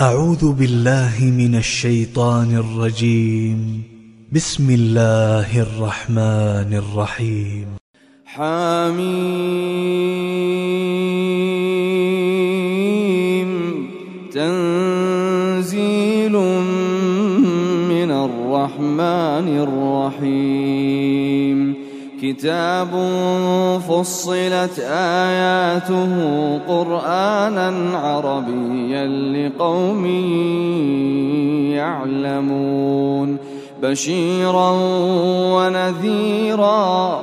أعوذ بالله من الشيطان الرجيم. بسم الله الرحمن الرحيم. حميم. تنزيل من الرحمن الرحيم. كتاب فصلت آياته قرآنا عربيا لقوم يعلمون بشيرا ونذيرا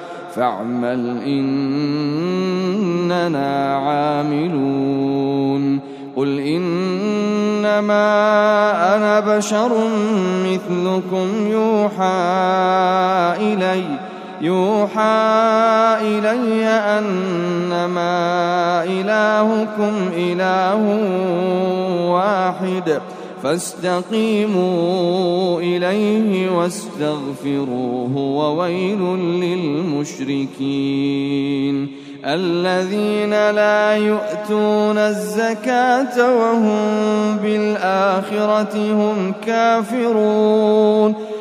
فاعمل إننا عاملون. قل إنما أنا بشر مثلكم يوحى إلي يوحى إلي أنما إلهكم إله واحد. فاستقيموا إليه واستغفروه وويل للمشركين. الذين لا يؤتون الزكاة وهم بالآخرة هم كافرون.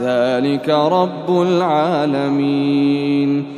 ذلك رب العالمين.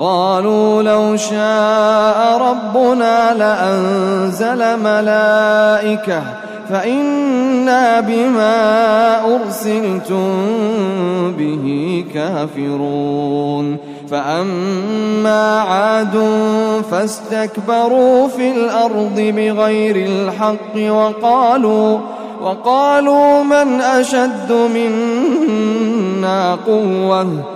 قالوا لو شاء ربنا لأنزل ملائكة فإنا بما أرسلتم به كافرون. فأما عاد فاستكبروا في الأرض بغير الحق وقالوا وقالوا من أشد منا قوة؟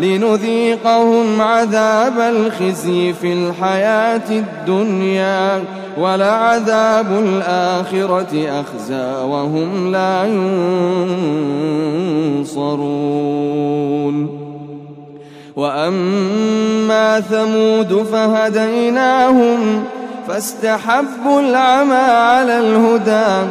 لنذيقهم عذاب الخزي في الحياة الدنيا ولعذاب الآخرة أخزى وهم لا ينصرون. وأما ثمود فهديناهم فاستحبوا العمى على الهدى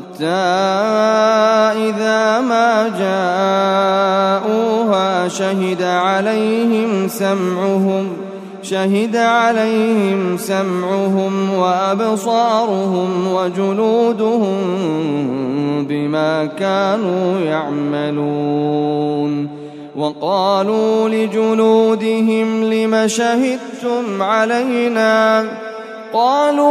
حتى إذا ما جاءوها شهد عليهم سمعهم شهد عليهم سمعهم وأبصارهم وجلودهم بما كانوا يعملون. وقالوا لجلودهم لم شهدتم علينا؟ قالوا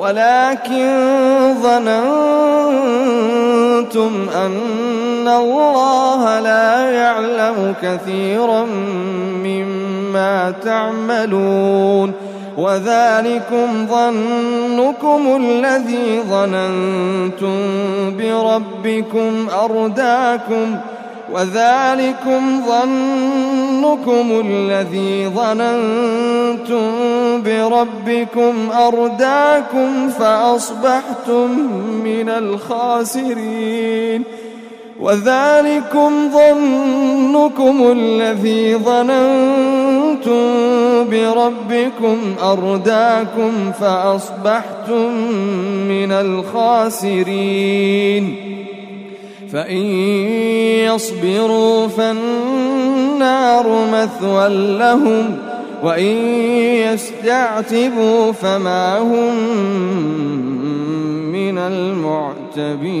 ولكن ظننتم أن الله لا يعلم كثيرا مما تعملون وذلكم ظنكم الذي ظننتم بربكم أرداكم وذلكم ظنكم الذي ظننتم بربكم أرداكم فأصبحتم من الخاسرين وذلكم ظنكم الذي ظننتم بربكم أرداكم فأصبحتم من الخاسرين فإن يصبروا فالنار مثوى لهم وإن يستعتبوا فما هم من المعتبين.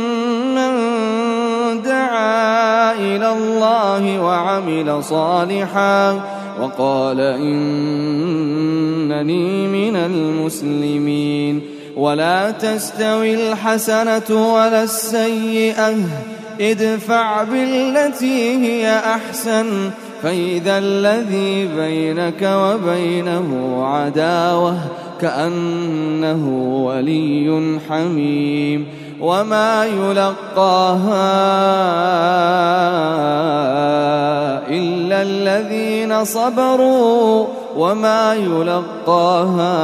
دعا إلى الله وعمل صالحا وقال إنني من المسلمين. ولا تستوي الحسنة ولا السيئة ادفع بالتي هي أحسن فإذا الذي بينك وبينه عداوة كأنه ولي حميم. وما يلقاها إلا الذين صبروا وما يلقاها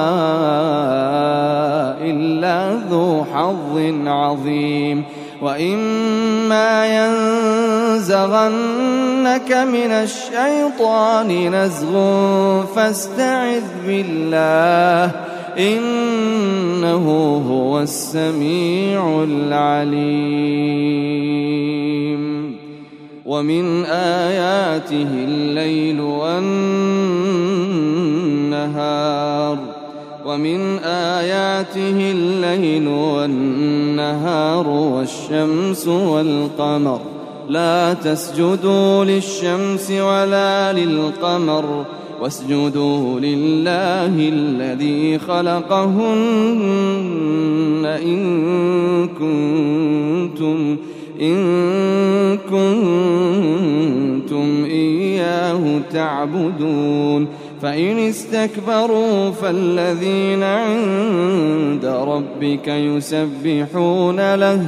إلا ذو حظ عظيم. وإما ينزغنك من الشيطان نزغ فاستعذ بالله إنه هو السميع العليم. ومن آياته الليل والنهار. ومن آياته الليل والنهار والشمس والقمر. لا تسجدوا للشمس ولا للقمر. واسجدوا لله الذي خلقهن إن كنتم إن كنتم إياه تعبدون. فإن استكبروا فالذين عند ربك يسبحون له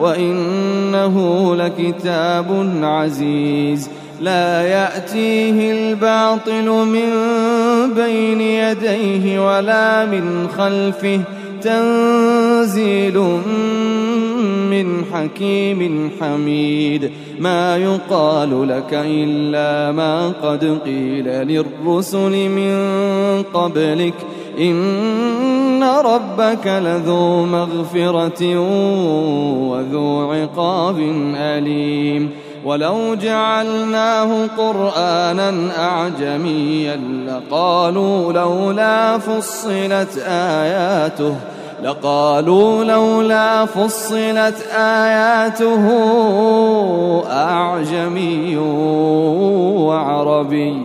وإنه لكتاب عزيز. لا يأتيه الباطل من بين يديه ولا من خلفه. تنزيل من حكيم حميد. ما يقال لك إلا ما قد قيل للرسل من قبلك. إن ربك لذو مغفرة وذو عقاب أليم ولو جعلناه قرآنا أعجميا لقالوا لولا فصلت آياته لقالوا لولا فصلت آياته أعجمي وعربي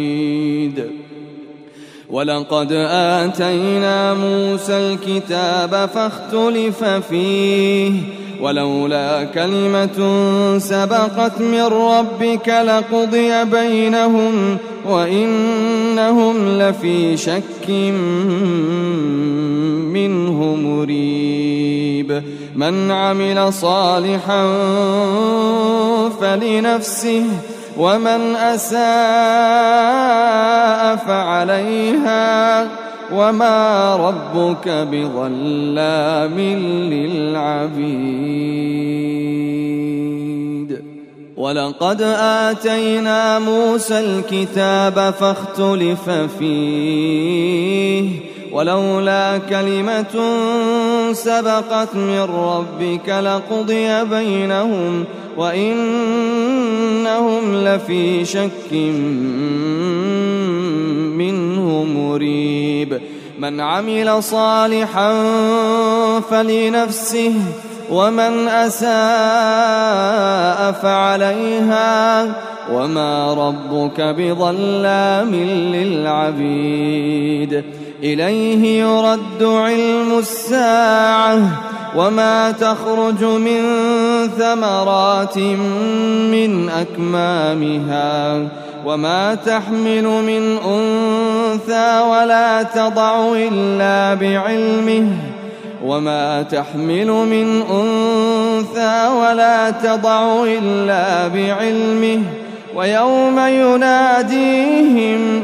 ولقد آتينا موسى الكتاب فاختلف فيه ولولا كلمة سبقت من ربك لقضي بينهم وإنهم لفي شك منه مريب من عمل صالحا فلنفسه ومن أساء فعليها وما ربك بظلام للعبيد. ولقد آتينا موسى الكتاب فاختلف فيه ولولا كلمة سبقت من ربك لقضي بينهم وإنهم لفي شك منه مريب. من عمل صالحا فلنفسه ومن أساء فعليها وما ربك بظلام للعبيد. إليه يرد علم الساعة وما تخرج من ثمرات من أكمامها وما تحمل من أنثى ولا تضع إلا بعلمه وما تحمل من أنثى ولا تضع إلا بعلمه ويوم يناديهم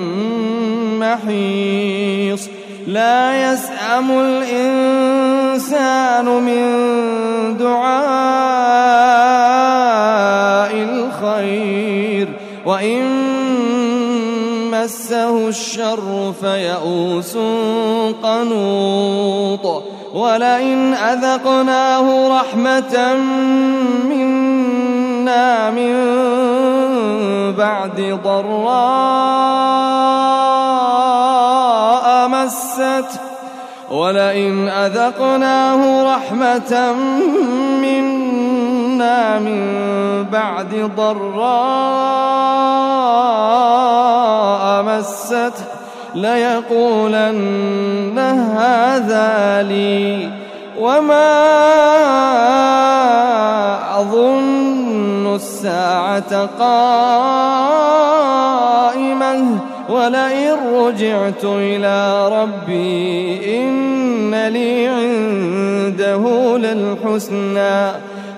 محيص لا يسأم الإنسان من دعاء الخير. وإن مسه الشر فيئوس قنوط. ولئن أذقناه رحمة منا من بعد ضراء مسته ولئن أذقناه رحمة منا من بعد ضراء مسته ليقولن هذا لي وما أظن الساعة قائمة ولئن رجعت إلى ربي إن لي عنده للحسنى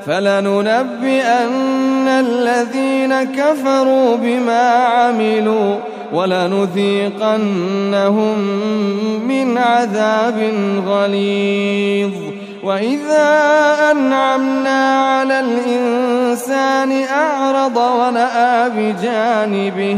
فلننبئن الذين كفروا بما عملوا ولنذيقنهم من عذاب غليظ. وإذا أنعمنا على الإنسان أعرض ونأى بجانبه